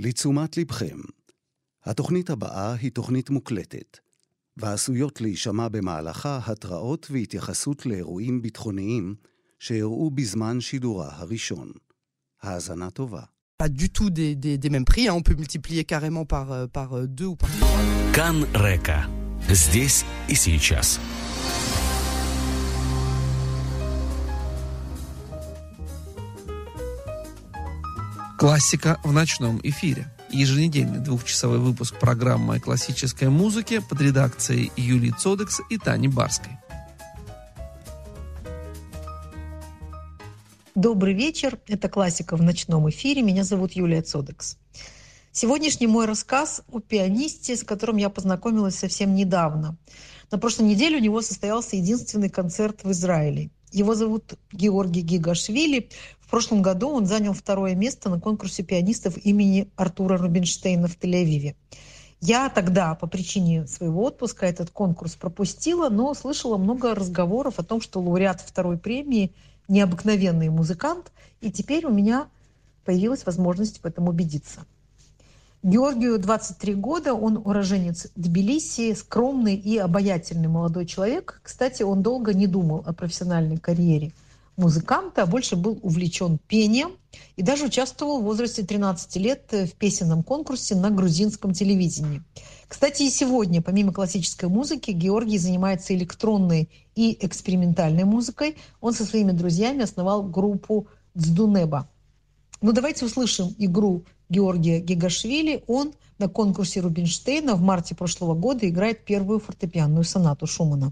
לתשומת לבכם, התוכנית הבאה היא תוכנית מוקלטת, ועשויות להישמע במהלכה התראות והתייחסות לאירועים ביטחוניים שאירעו בזמן שידורה הראשון. האזנה טובה. pas du tout des, des, des mêmes prix. Hein. On peut multiplier carrément par, euh, par euh, deux ou par trois. Кан Река. Здесь и сейчас. Классика в ночном эфире. Еженедельный двухчасовой выпуск программы классической музыки под редакцией Юлии Цодекс и Тани Барской. Добрый вечер. Это классика в ночном эфире. Меня зовут Юлия Цодекс. Сегодняшний мой рассказ о пианисте, с которым я познакомилась совсем недавно. На прошлой неделе у него состоялся единственный концерт в Израиле. Его зовут Георгий Гигашвили. Прошлом году он занял второе место на конкурсе пианистов имени Артура Рубинштейна в Тель-Авиве. Я тогда по причине своего отпуска этот конкурс пропустила, но слышала много разговоров о том, что лауреат второй премии – необыкновенный музыкант, и теперь у меня появилась возможность в этом убедиться. Георгию 23 года, он уроженец Тбилиси, скромный и обаятельный молодой человек. Кстати, он долго не думал о профессиональной карьере музыканта, а больше был увлечен пением и даже участвовал в возрасте 13 лет в песенном конкурсе на грузинском телевидении. Кстати, и сегодня, помимо классической музыки, Георгий занимается электронной и экспериментальной музыкой. Он со своими друзьями основал группу «Дздунеба». Ну, давайте услышим игру Георгия Гигашвили. Он на конкурсе Рубинштейна в марте прошлого года играет первую фортепианную сонату Шумана.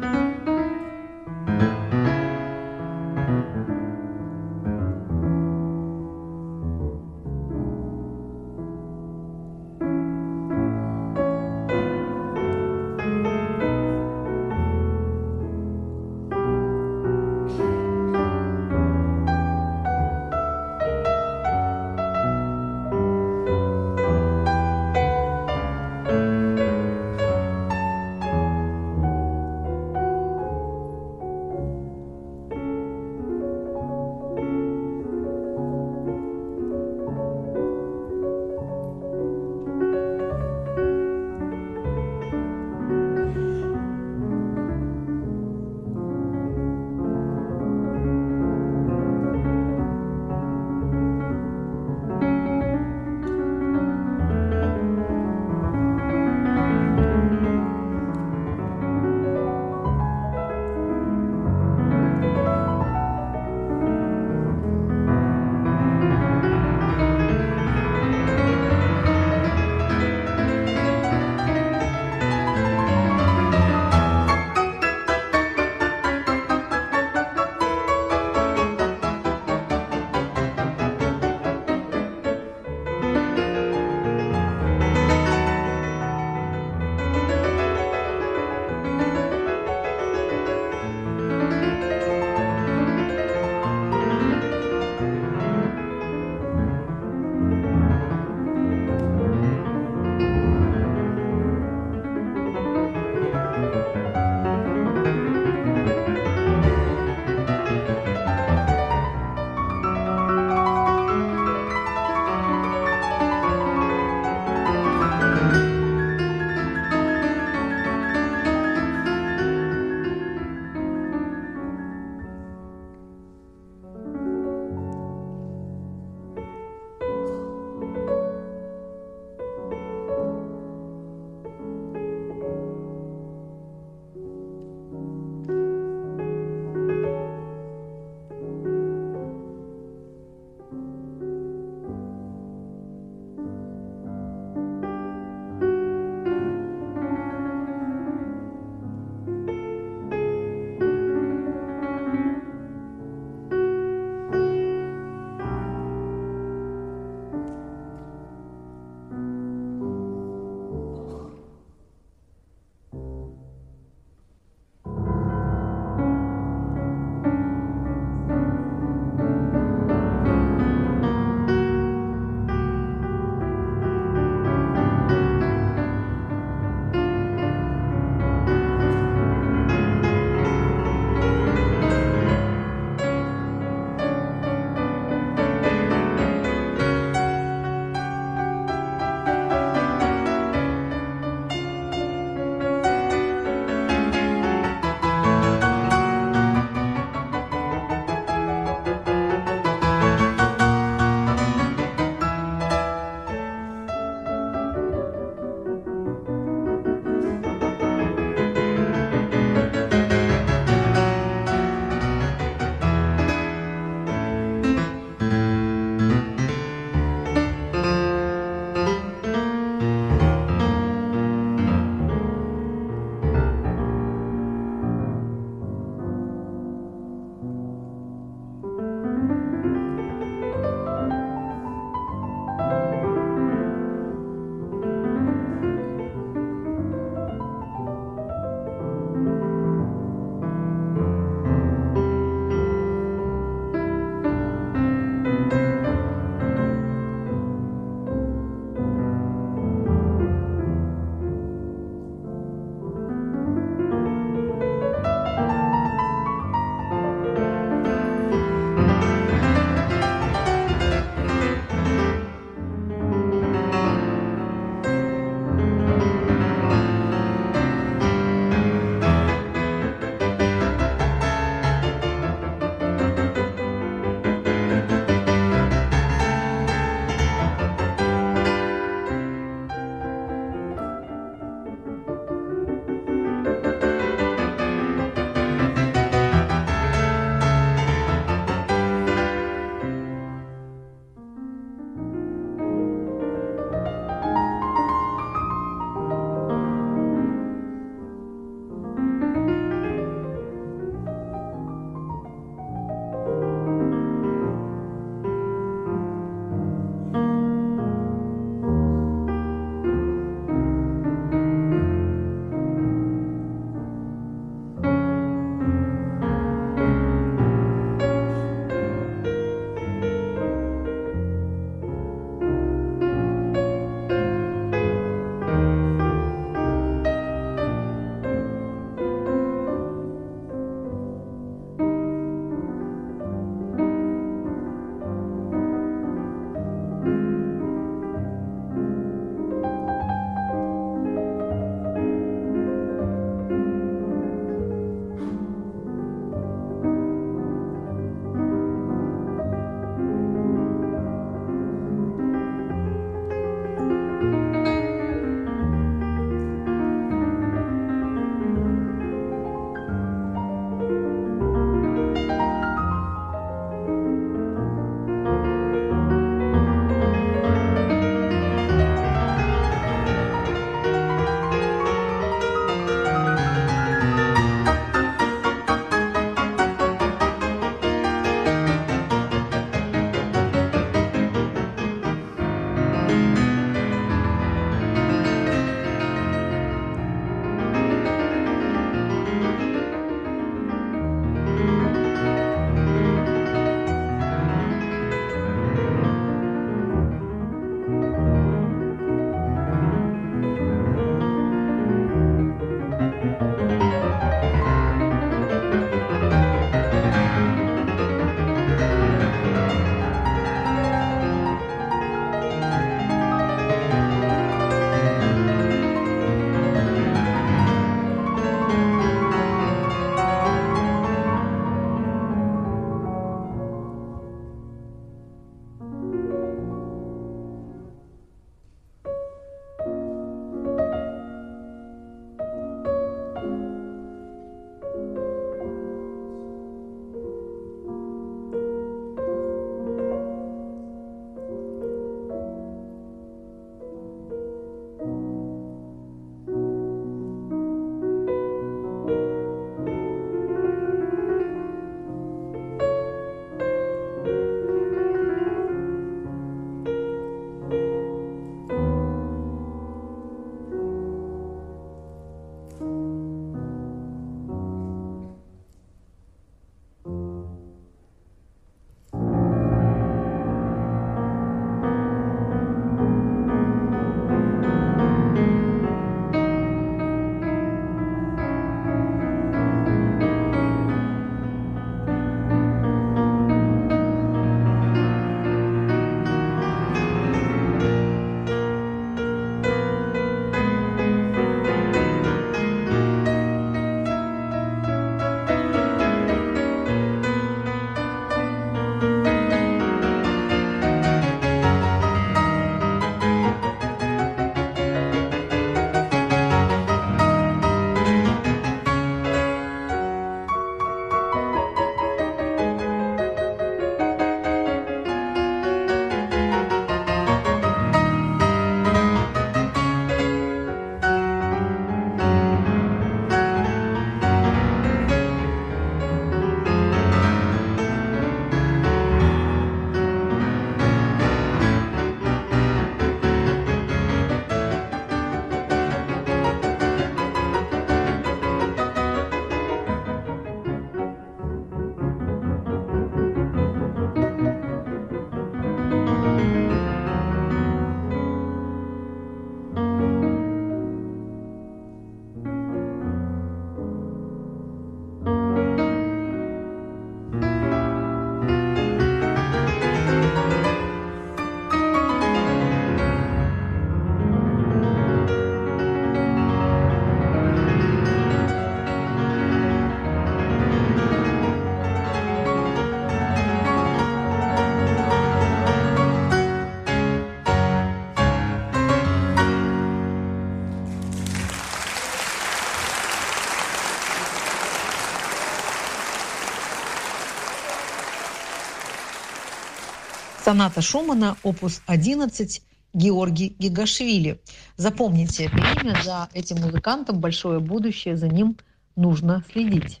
Соната Шумана, опус 11, Георгий Гигашвили. Запомните это имя, за этим музыкантом большое будущее, за ним нужно следить.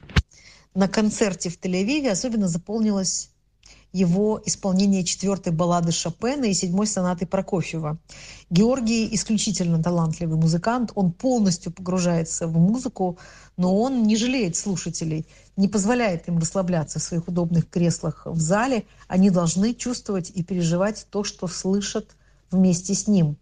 На концерте в Тель-Авиве особенно заполнилось его исполнение четвертой баллады Шопена и седьмой сонаты Прокофьева. Георгий исключительно талантливый музыкант, он полностью погружается в музыку, но он не жалеет слушателей, не позволяет им расслабляться в своих удобных креслах в зале. Они должны чувствовать и переживать то, что слышат вместе с ним.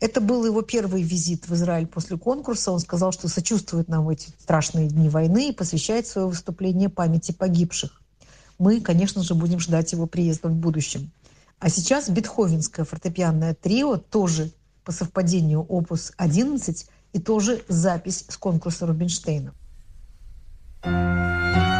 Это был его первый визит в Израиль после конкурса. Он сказал, что сочувствует нам в эти страшные дни войны и посвящает свое выступление памяти погибших. Мы, конечно же, будем ждать его приезда в будущем. А сейчас бетховенское фортепианное трио, тоже по совпадению опус 11 и тоже запись с конкурса Рубинштейна. Thank you.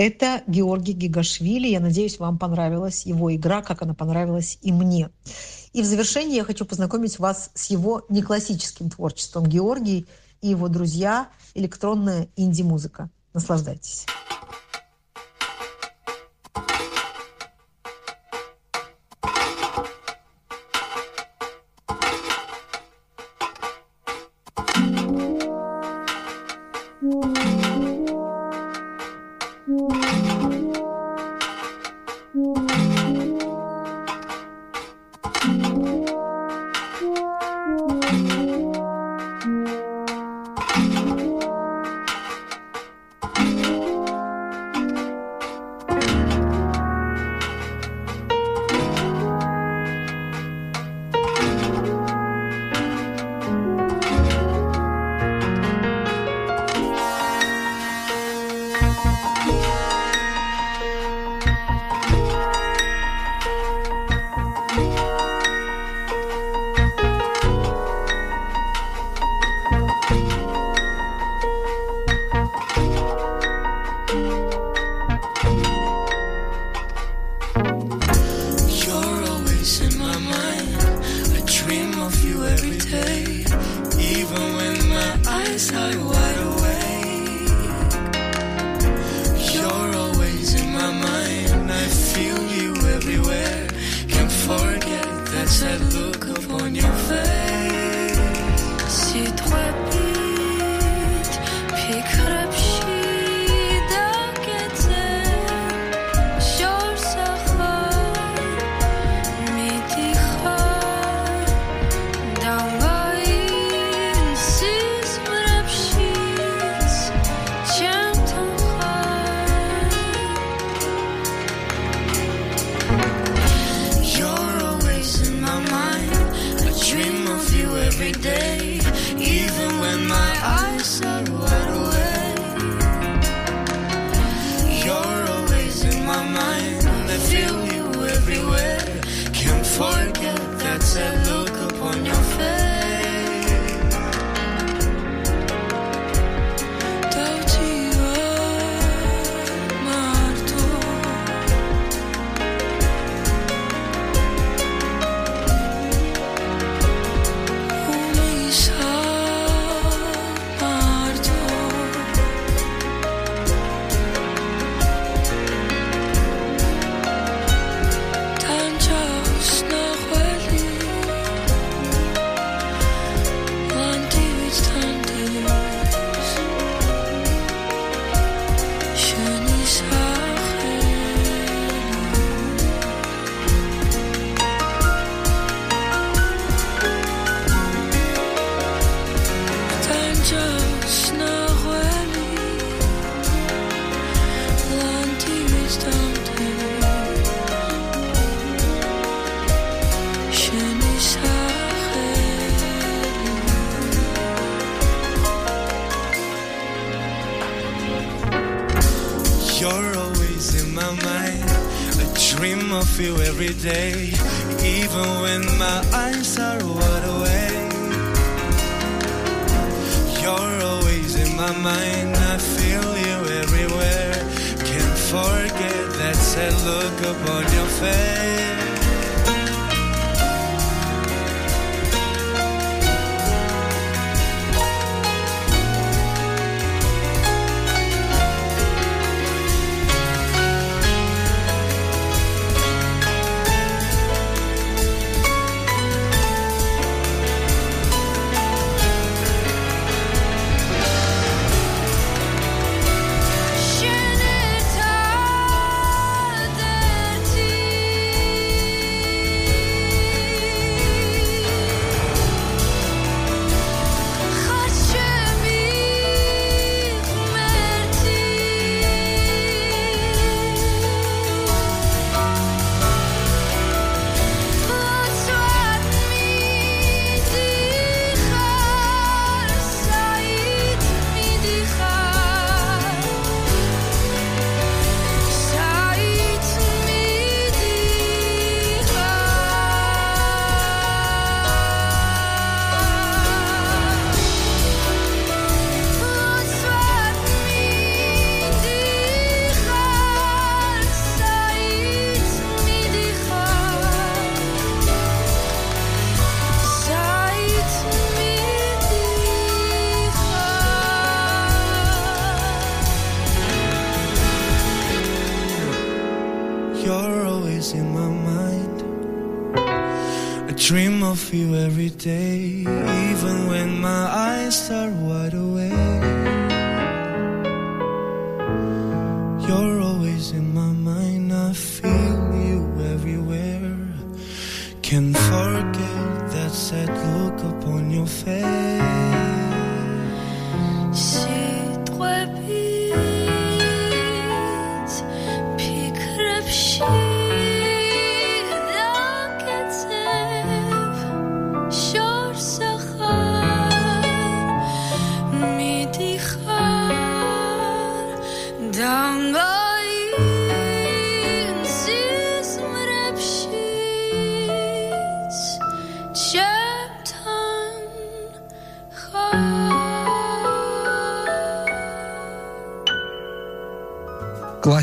Это Георгий Гигашвили. Я надеюсь, вам понравилась его игра, как она понравилась и мне. И в завершении я хочу познакомить вас с его неклассическим творчеством. Георгий и его друзья – электронная инди-музыка. Наслаждайтесь.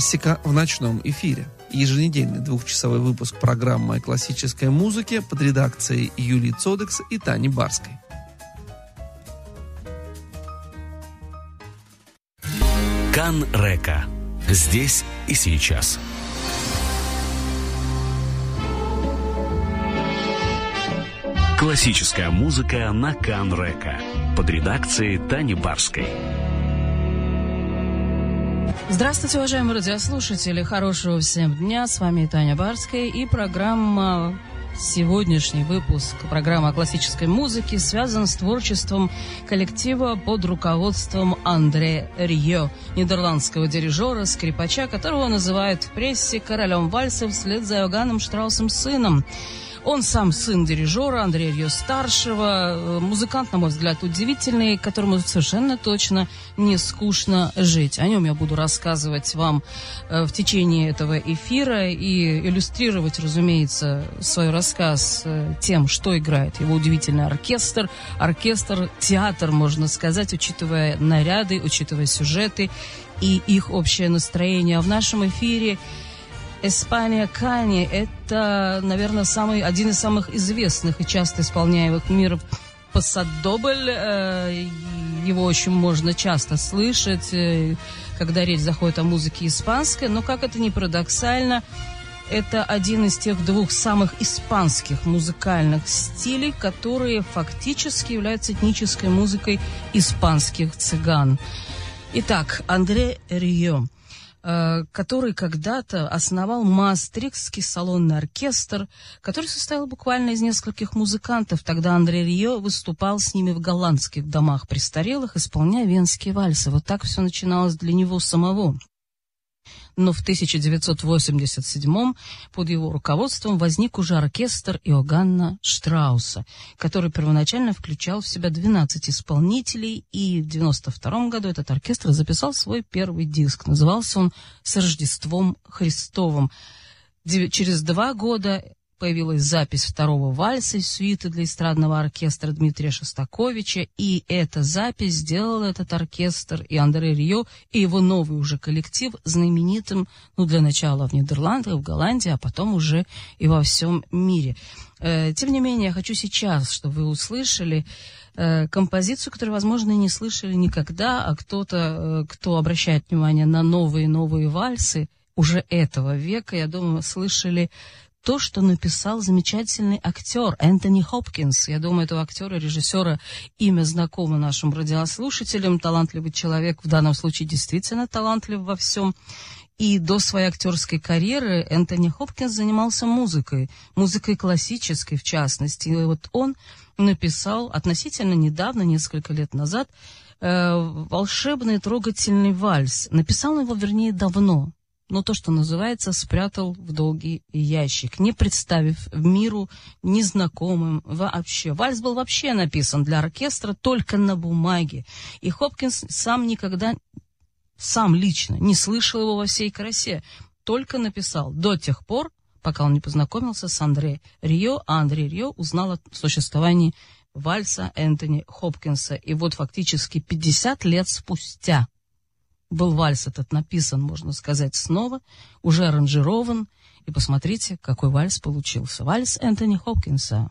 Классика в ночном эфире. Еженедельный двухчасовой выпуск программы о классической музыке под редакцией Юлии Цодекс и Тани Барской. Кан Река. Здесь и сейчас. Классическая музыка на Кан Река под редакцией Тани Барской. Здравствуйте, уважаемые радиослушатели. Хорошего всем дня. С вами Таня Барская и программа Сегодняшний выпуск программы о классической музыке связан с творчеством коллектива под руководством Андре Рио, нидерландского дирижера, скрипача, которого называют в прессе королем вальсов вслед за Иоганном Штраусом сыном. Он сам сын дирижера Андрея Рье старшего, э, музыкант, на мой взгляд, удивительный, которому совершенно точно не скучно жить. О нем я буду рассказывать вам э, в течение этого эфира и иллюстрировать, разумеется, свой рассказ э, тем, что играет его удивительный оркестр. Оркестр, театр, можно сказать, учитывая наряды, учитывая сюжеты и их общее настроение. А в нашем эфире Испания Кани – это, наверное, самый, один из самых известных и часто исполняемых миров Пасадобль. Э, его очень можно часто слышать, э, когда речь заходит о музыке испанской. Но, как это ни парадоксально, это один из тех двух самых испанских музыкальных стилей, которые фактически являются этнической музыкой испанских цыган. Итак, Андре Рио – который когда-то основал Маастрихтский салонный оркестр, который состоял буквально из нескольких музыкантов. Тогда Андрей Рио выступал с ними в голландских домах престарелых, исполняя венские вальсы. Вот так все начиналось для него самого но в 1987 под его руководством возник уже оркестр Иоганна Штрауса, который первоначально включал в себя 12 исполнителей, и в 1992 году этот оркестр записал свой первый диск. Назывался он «С Рождеством Христовым». Через два года появилась запись второго вальса из сюиты для эстрадного оркестра Дмитрия Шостаковича, и эта запись сделала этот оркестр и Андре Рио, и его новый уже коллектив знаменитым, ну, для начала в Нидерландах, в Голландии, а потом уже и во всем мире. Э, тем не менее, я хочу сейчас, чтобы вы услышали э, композицию, которую, возможно, не слышали никогда, а кто-то, э, кто обращает внимание на новые-новые вальсы уже этого века, я думаю, слышали то, что написал замечательный актер Энтони Хопкинс. Я думаю, этого актера, режиссера, имя знакомо нашим радиослушателям. Талантливый человек, в данном случае действительно талантлив во всем. И до своей актерской карьеры Энтони Хопкинс занимался музыкой, музыкой классической в частности. И вот он написал относительно недавно, несколько лет назад, э, волшебный трогательный вальс. Написал он его, вернее, давно, но то, что называется, спрятал в долгий ящик, не представив миру незнакомым вообще. Вальс был вообще написан для оркестра только на бумаге, и Хопкинс сам никогда, сам лично, не слышал его во всей красе, только написал до тех пор, пока он не познакомился с Андре Рио, а Андрей Рио узнал о существовании вальса Энтони Хопкинса. И вот фактически 50 лет спустя был вальс этот написан, можно сказать, снова, уже аранжирован, и посмотрите, какой вальс получился. Вальс Энтони Хопкинса.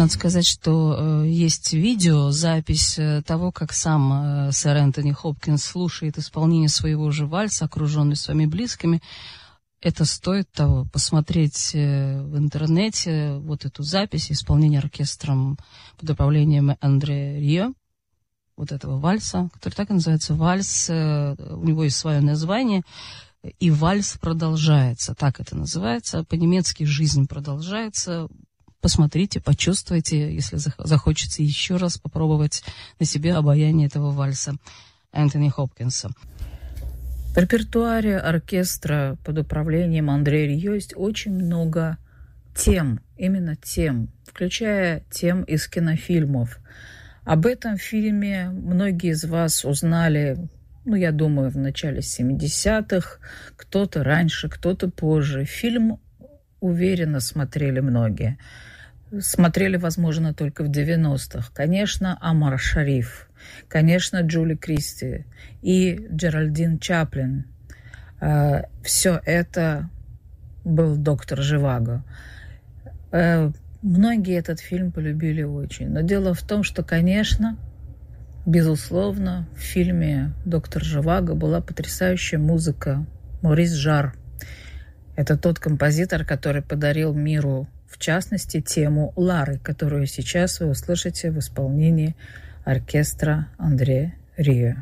Надо сказать, что э, есть видео, запись э, того, как сам э, сэр Энтони Хопкинс слушает исполнение своего же вальса, окруженный своими близкими. Это стоит того, посмотреть э, в интернете вот эту запись исполнения оркестром под управлением Андре Рио, вот этого вальса, который так и называется вальс, э, у него есть свое название, и вальс продолжается, так это называется, по-немецки жизнь продолжается, посмотрите, почувствуйте, если захочется еще раз попробовать на себе обаяние этого вальса Энтони Хопкинса. В репертуаре оркестра под управлением Андрея Рио есть очень много тем, именно тем, включая тем из кинофильмов. Об этом фильме многие из вас узнали, ну, я думаю, в начале 70-х, кто-то раньше, кто-то позже. Фильм уверенно смотрели многие смотрели, возможно, только в 90-х. Конечно, Амар Шариф, конечно, Джули Кристи и Джеральдин Чаплин. Э, Все это был доктор Живаго. Э, многие этот фильм полюбили очень. Но дело в том, что, конечно, безусловно, в фильме «Доктор Живаго» была потрясающая музыка Морис Жар. Это тот композитор, который подарил миру частности, тему Лары, которую сейчас вы услышите в исполнении оркестра Андре Рио.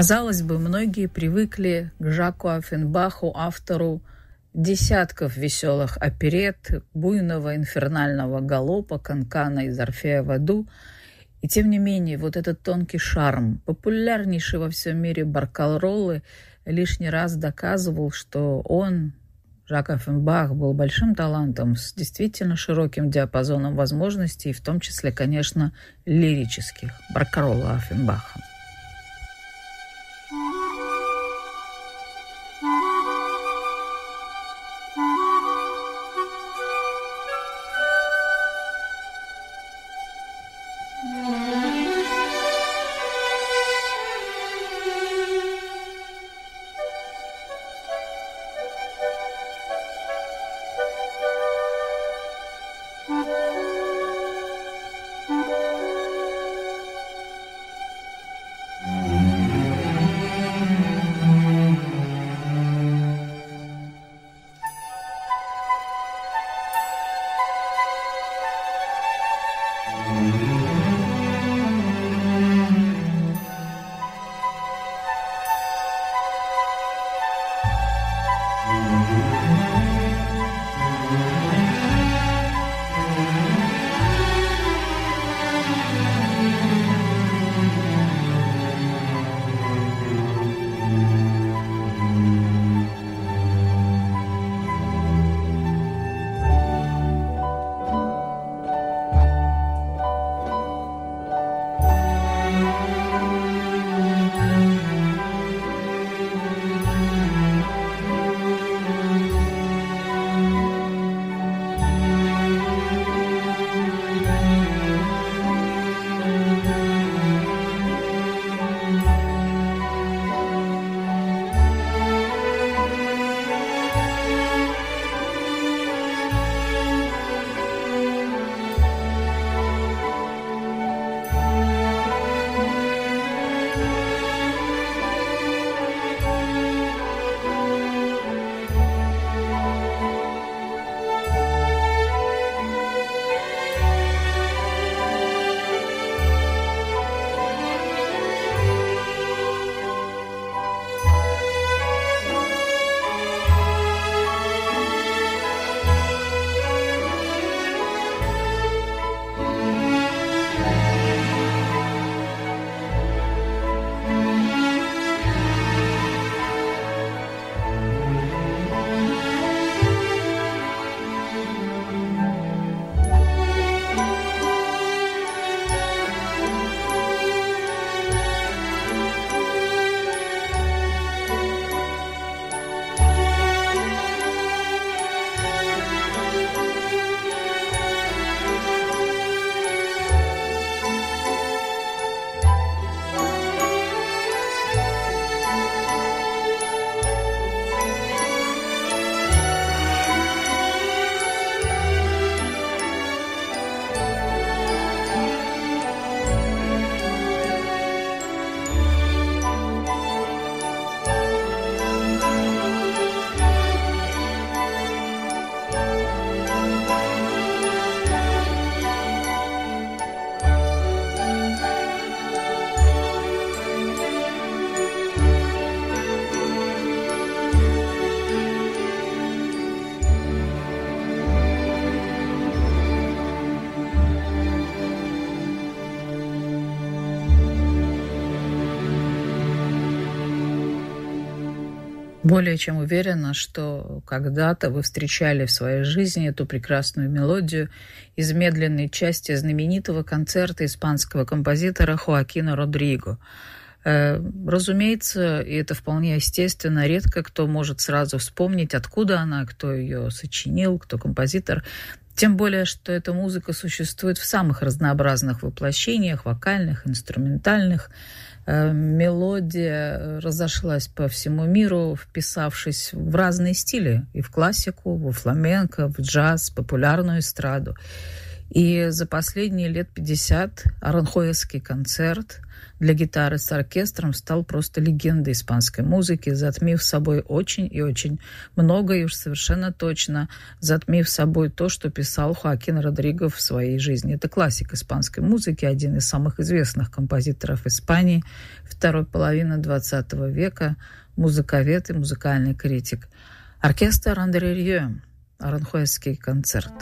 Казалось бы, многие привыкли к Жаку Афенбаху, автору десятков веселых оперет, буйного инфернального галопа, канкана из Орфея в аду. И тем не менее, вот этот тонкий шарм, популярнейший во всем мире Баркалроллы, лишний раз доказывал, что он, Жак Оффенбах, был большим талантом с действительно широким диапазоном возможностей, в том числе, конечно, лирических, Баркаролла Оффенбаха. Более чем уверена, что когда-то вы встречали в своей жизни эту прекрасную мелодию из медленной части знаменитого концерта испанского композитора Хоакина Родриго. Э, разумеется, и это вполне естественно, редко кто может сразу вспомнить, откуда она, кто ее сочинил, кто композитор. Тем более, что эта музыка существует в самых разнообразных воплощениях, вокальных, инструментальных. Э, мелодия разошлась по всему миру, вписавшись в разные стили, и в классику, в фламенко, в джаз, популярную эстраду. И за последние лет 50 Аранхоевский концерт для гитары с оркестром стал просто легендой испанской музыки, затмив собой очень и очень много, и уж совершенно точно затмив собой то, что писал Хоакин Родриго в своей жизни. Это классик испанской музыки, один из самых известных композиторов Испании второй половины XX века, музыковед и музыкальный критик. Оркестр Андре Рье, Аранхуэсский концерт.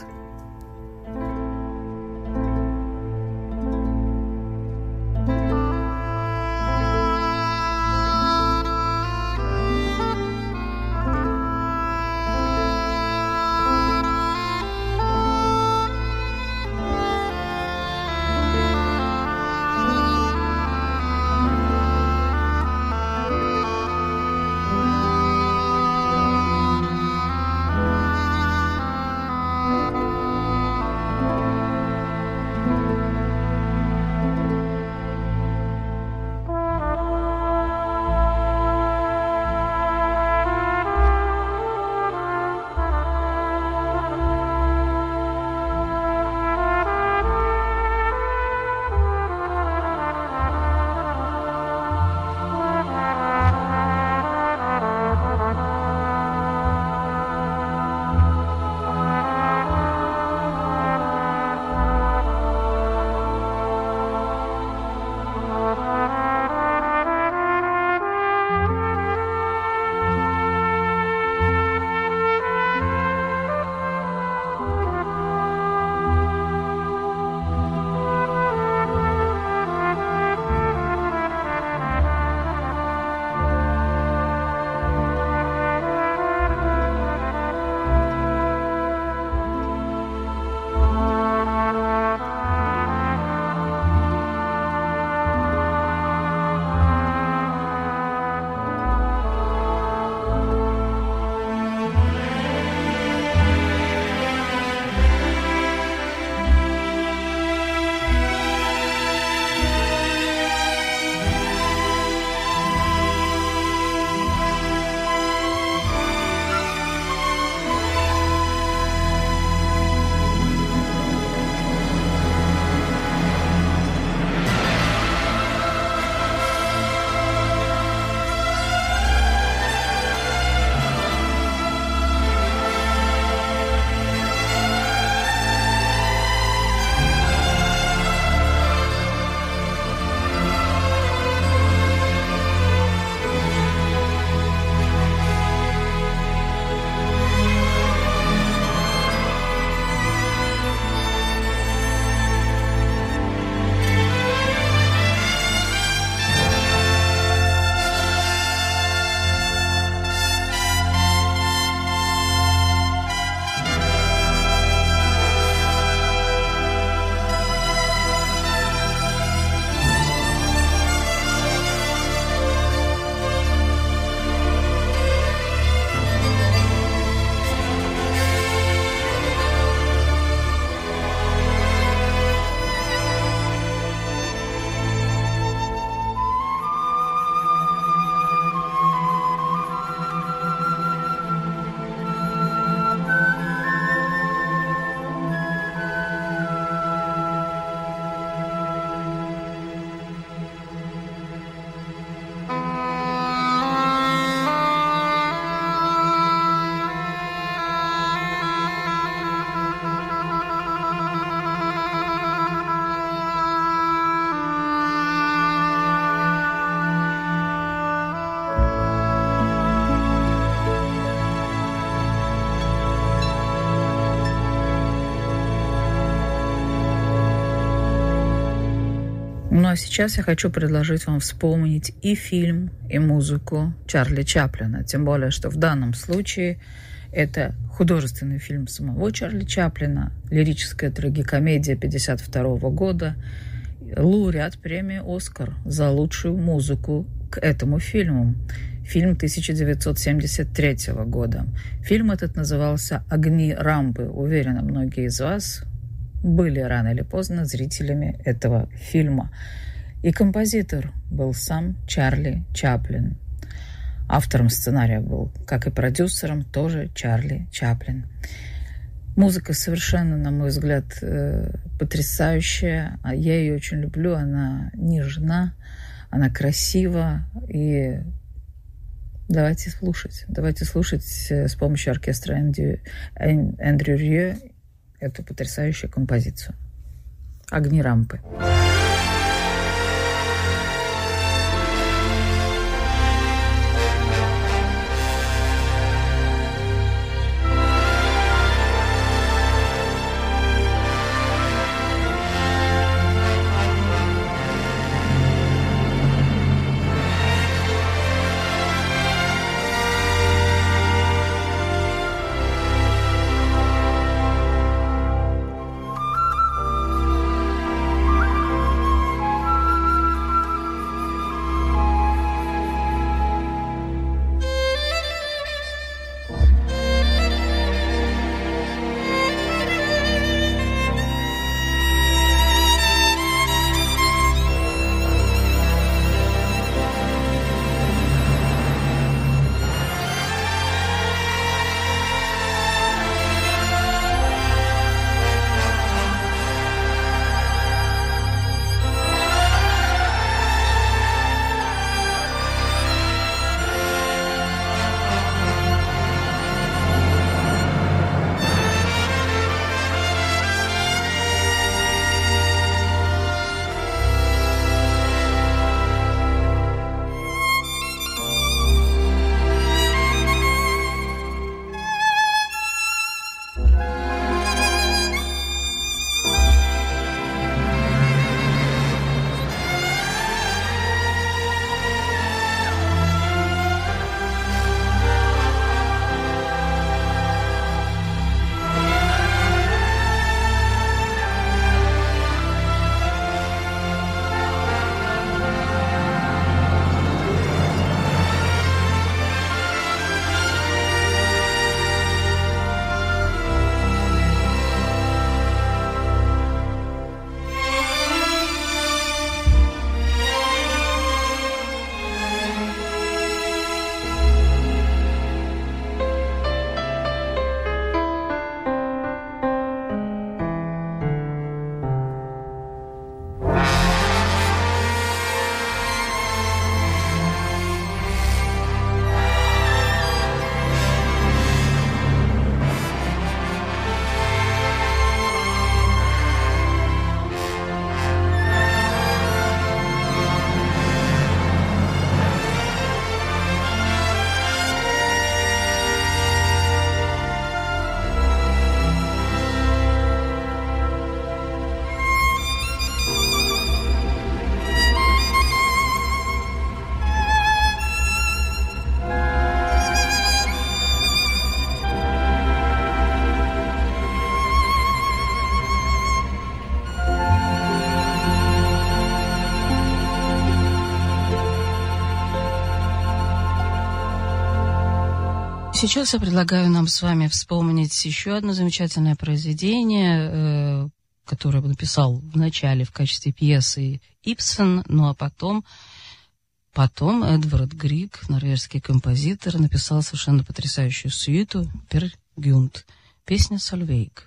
Ну а сейчас я хочу предложить вам вспомнить и фильм, и музыку Чарли Чаплина. Тем более, что в данном случае это художественный фильм самого Чарли Чаплина, лирическая трагикомедия 1952 года, лауреат премии «Оскар» за лучшую музыку к этому фильму. Фильм 1973 года. Фильм этот назывался «Огни рампы». Уверена, многие из вас были рано или поздно зрителями этого фильма. И композитор был сам Чарли Чаплин. Автором сценария был, как и продюсером, тоже Чарли Чаплин. Музыка совершенно, на мой взгляд, э, потрясающая. А я ее очень люблю. Она нежна, она красива. И давайте слушать. Давайте слушать э, с помощью оркестра Эндрю, Эндрю Рье эту потрясающую композицию. Огни рампы. Сейчас я предлагаю нам с вами вспомнить еще одно замечательное произведение, э, которое написал в начале в качестве пьесы Ипсон, ну а потом, потом Эдвард Григ, норвежский композитор, написал совершенно потрясающую сюиту «Пергюнд», песня «Сольвейк».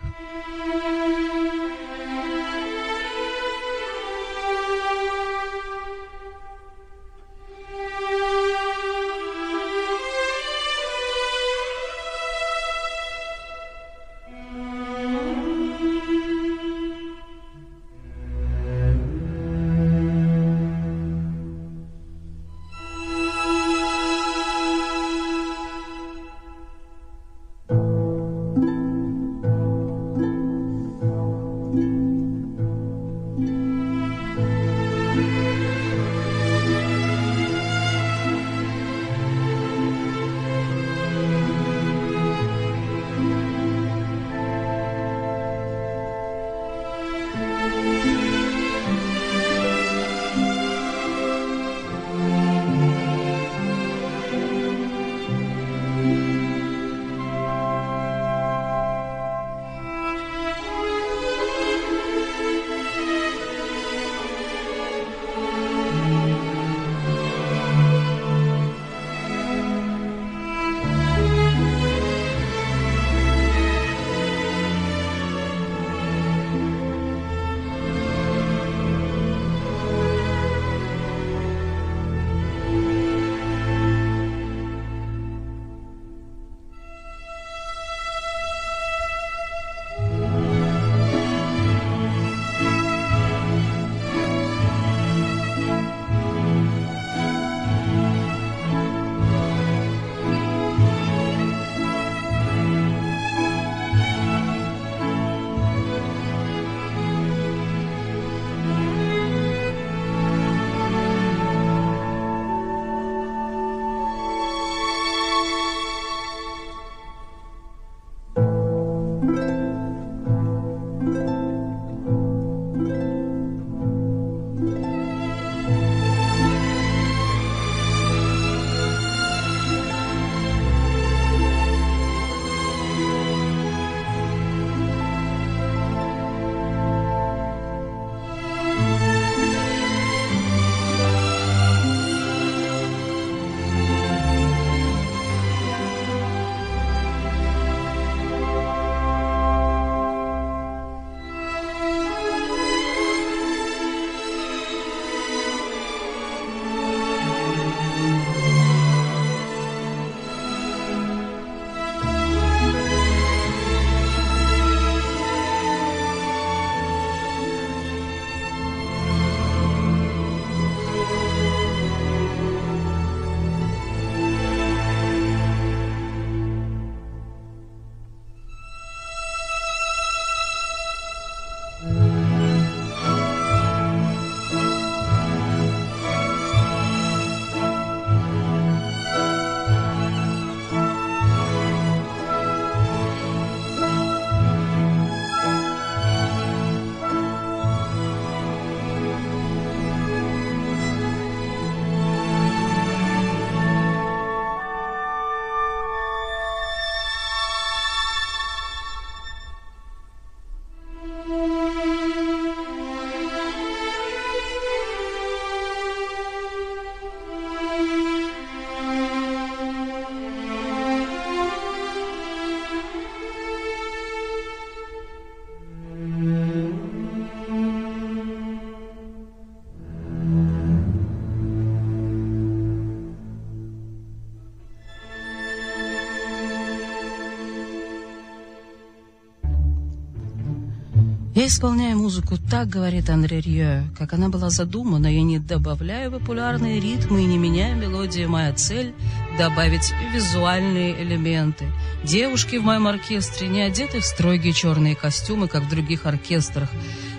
Я исполняю музыку так, говорит Андре Рье, как она была задумана. Я не добавляю популярные ритмы и не меняю мелодии. Моя цель — добавить визуальные элементы. Девушки в моем оркестре не одеты в строгие черные костюмы, как в других оркестрах.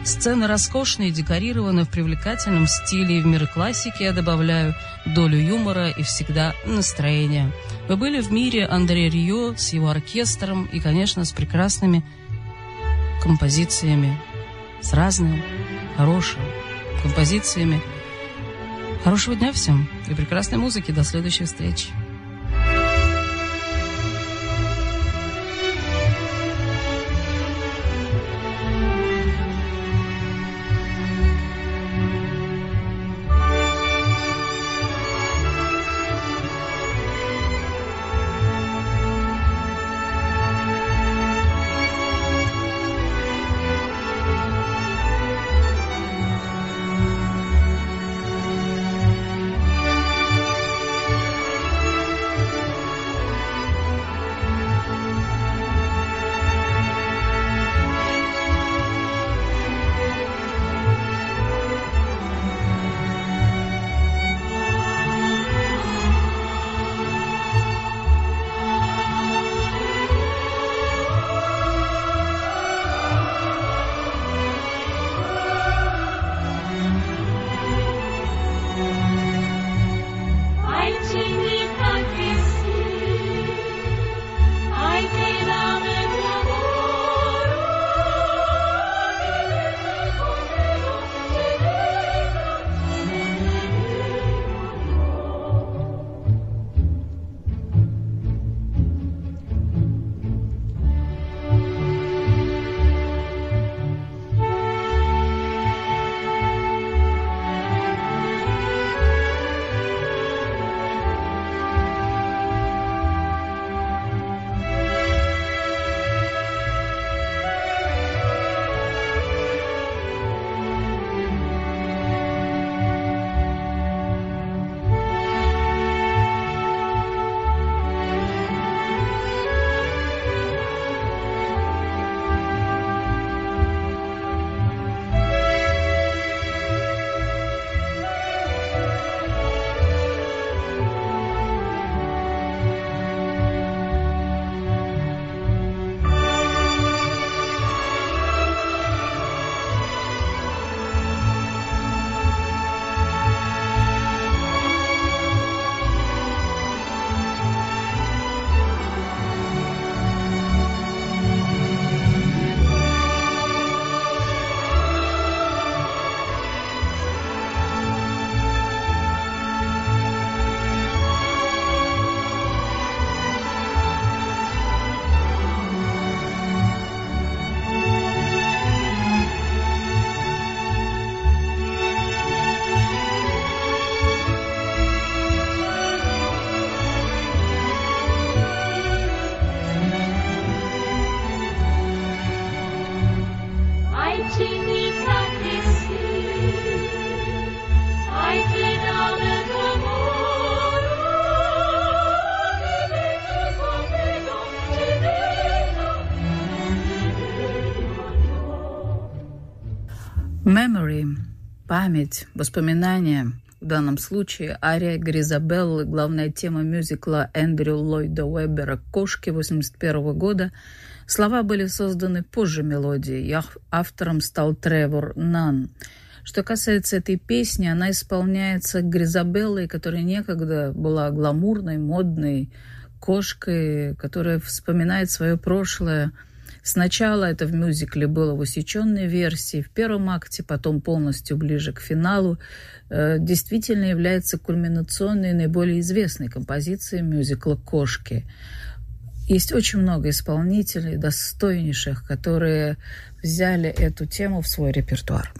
Сцена роскошная и декорирована в привлекательном стиле, и в мир классики я добавляю долю юмора и всегда настроение. Вы были в мире Андре Рио с его оркестром и, конечно, с прекрасными композициями, с разными, хорошими композициями. Хорошего дня всем и прекрасной музыки. До следующих встреч. Memory – память, воспоминания. В данном случае ария Гризабеллы, главная тема мюзикла Эндрю Ллойда Уэббера «Кошки» 1981 года. Слова были созданы позже мелодии. Автором стал Тревор Нан. Что касается этой песни, она исполняется Гризабеллой, которая некогда была гламурной, модной кошкой, которая вспоминает свое прошлое. Сначала это в мюзикле было в усеченной версии, в первом акте, потом полностью ближе к финалу. Э, действительно является кульминационной наиболее известной композицией мюзикла «Кошки». Есть очень много исполнителей, достойнейших, которые взяли эту тему в свой репертуар.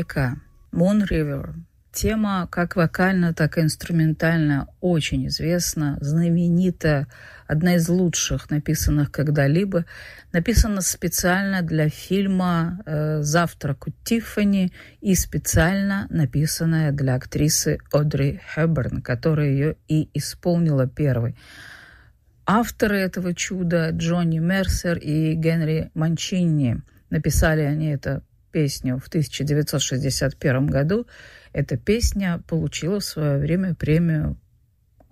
Река, Moon River, Тема как вокально, так и инструментально очень известна, знаменитая, одна из лучших, написанных когда-либо. Написана специально для фильма э, «Завтрак у Тиффани» и специально написанная для актрисы Одри Хэбберн, которая ее и исполнила первой. Авторы этого чуда Джонни Мерсер и Генри Манчини. Написали они эту песню в 1961 году. Эта песня получила в свое время премию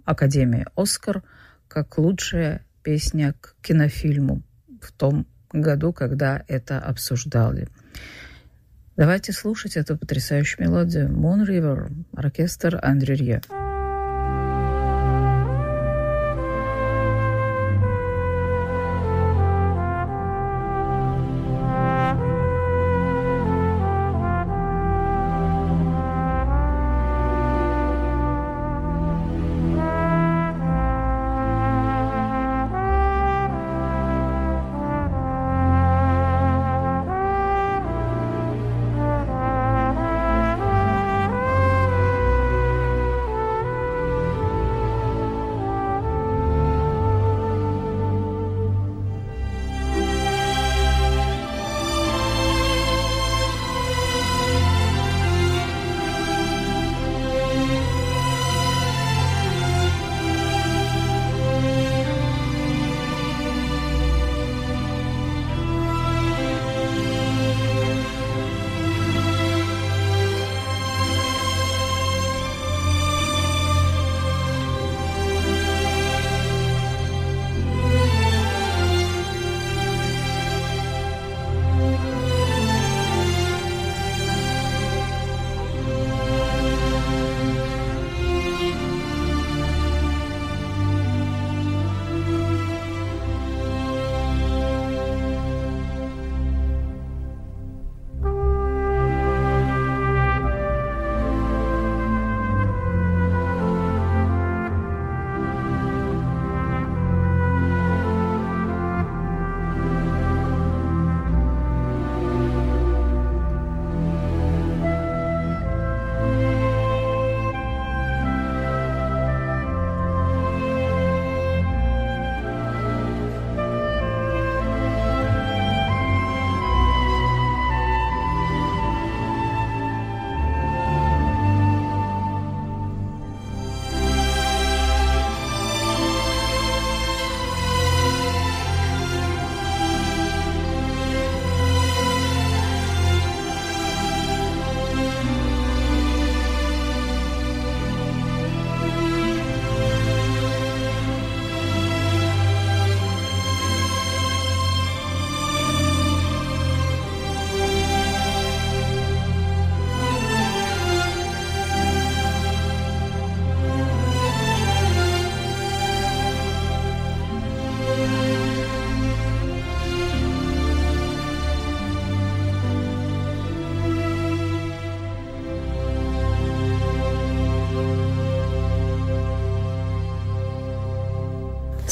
Академии «Оскар» как лучшая песня к кинофильму в том году, когда это обсуждали. Давайте слушать эту потрясающую мелодию «Moon River», оркестр Андрю Рье.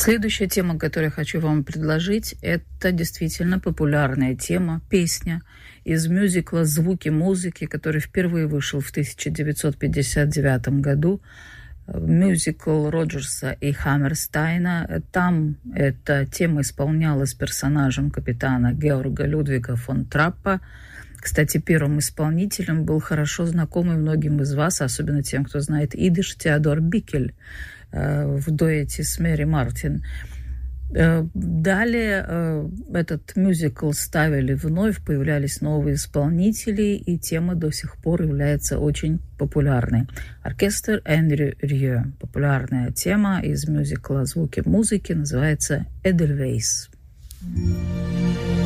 Следующая тема, которую я хочу вам предложить, это действительно популярная тема, песня из мюзикла «Звуки музыки», который впервые вышел в 1959 году. Мюзикл Роджерса и Хаммерстайна. Там эта тема исполнялась персонажем капитана Георга Людвига фон Траппа. Кстати, первым исполнителем был хорошо знакомый многим из вас, особенно тем, кто знает идыш, Теодор Бикель – в дуэте с Мэри Мартин. Э, далее э, этот мюзикл ставили вновь, появлялись новые исполнители, и тема до сих пор является очень популярной. Оркестр Эндрю Рье. Популярная тема из мюзикла «Звуки музыки» называется «Эдельвейс». thank you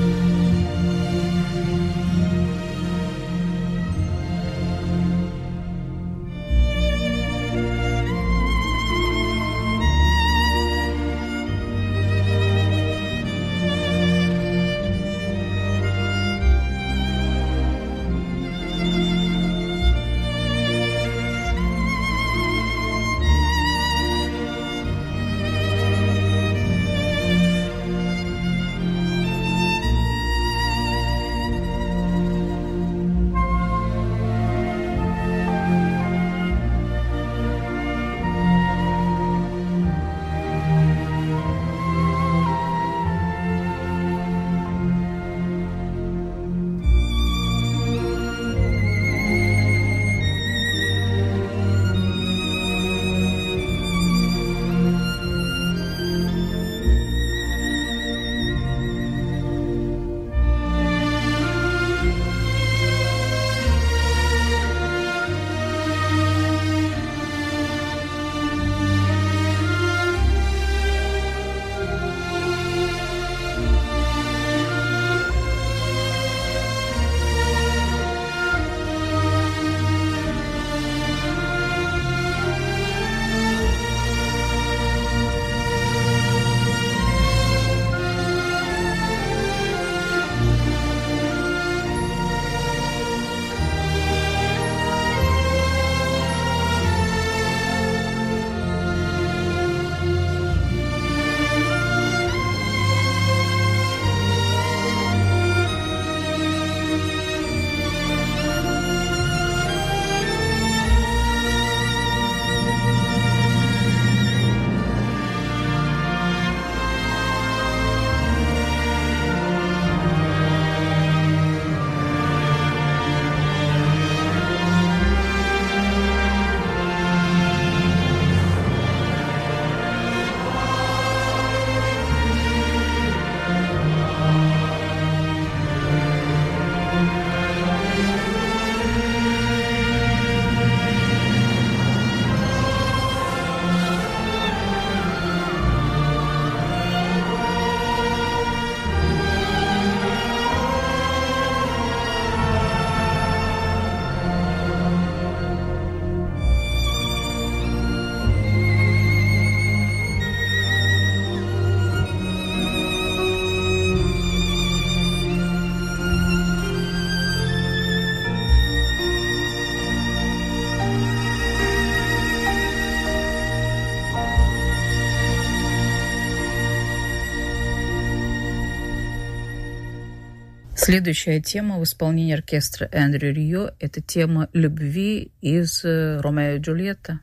Следующая тема в исполнении оркестра Эндрю Рио – это тема любви из э, «Ромео и Джульетта».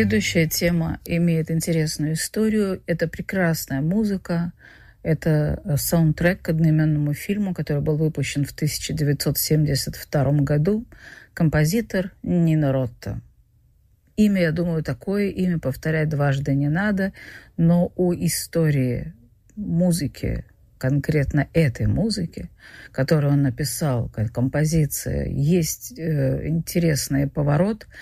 Следующая тема имеет интересную историю. Это прекрасная музыка. Это э, саундтрек к одноименному фильму, который был выпущен в 1972 году. Композитор Нина Ротта. Имя, я думаю, такое имя повторять дважды не надо, но у истории музыки, конкретно этой музыки, которую он написал как композиция, есть э, интересный поворот –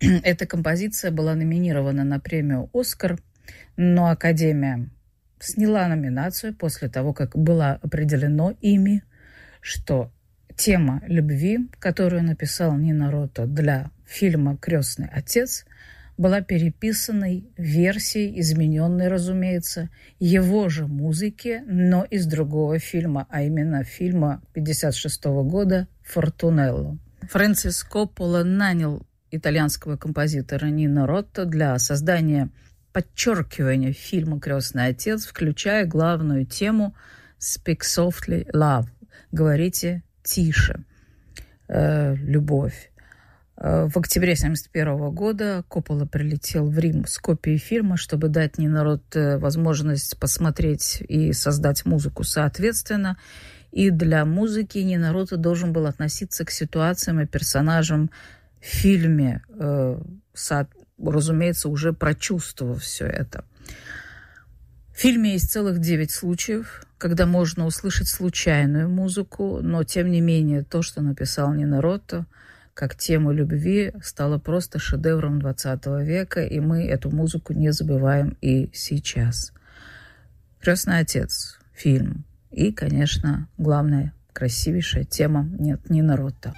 Эта композиция была номинирована на премию «Оскар», но Академия сняла номинацию после того, как было определено ими, что тема любви, которую написал Нина Рота для фильма «Крестный отец», была переписанной версией, измененной, разумеется, его же музыки, но из другого фильма, а именно фильма 1956 года «Фортунелло». Фрэнсис Коппола нанял итальянского композитора Нино Ротто для создания подчеркивания фильма «Крестный отец», включая главную тему «Speak softly, love» – «Говорите тише, э, любовь». Э, в октябре 1971 года Коппола прилетел в Рим с копией фильма, чтобы дать не народ э, возможность посмотреть и создать музыку соответственно. И для музыки не народ должен был относиться к ситуациям и персонажам в фильме, э, разумеется, уже прочувствовав все это. В фильме есть целых девять случаев, когда можно услышать случайную музыку, но тем не менее то, что написал Нина Ротто, как тема любви, стало просто шедевром 20 века, и мы эту музыку не забываем и сейчас. «Крестный отец» — фильм. И, конечно, главная, красивейшая тема «Нет, Нина Ротто».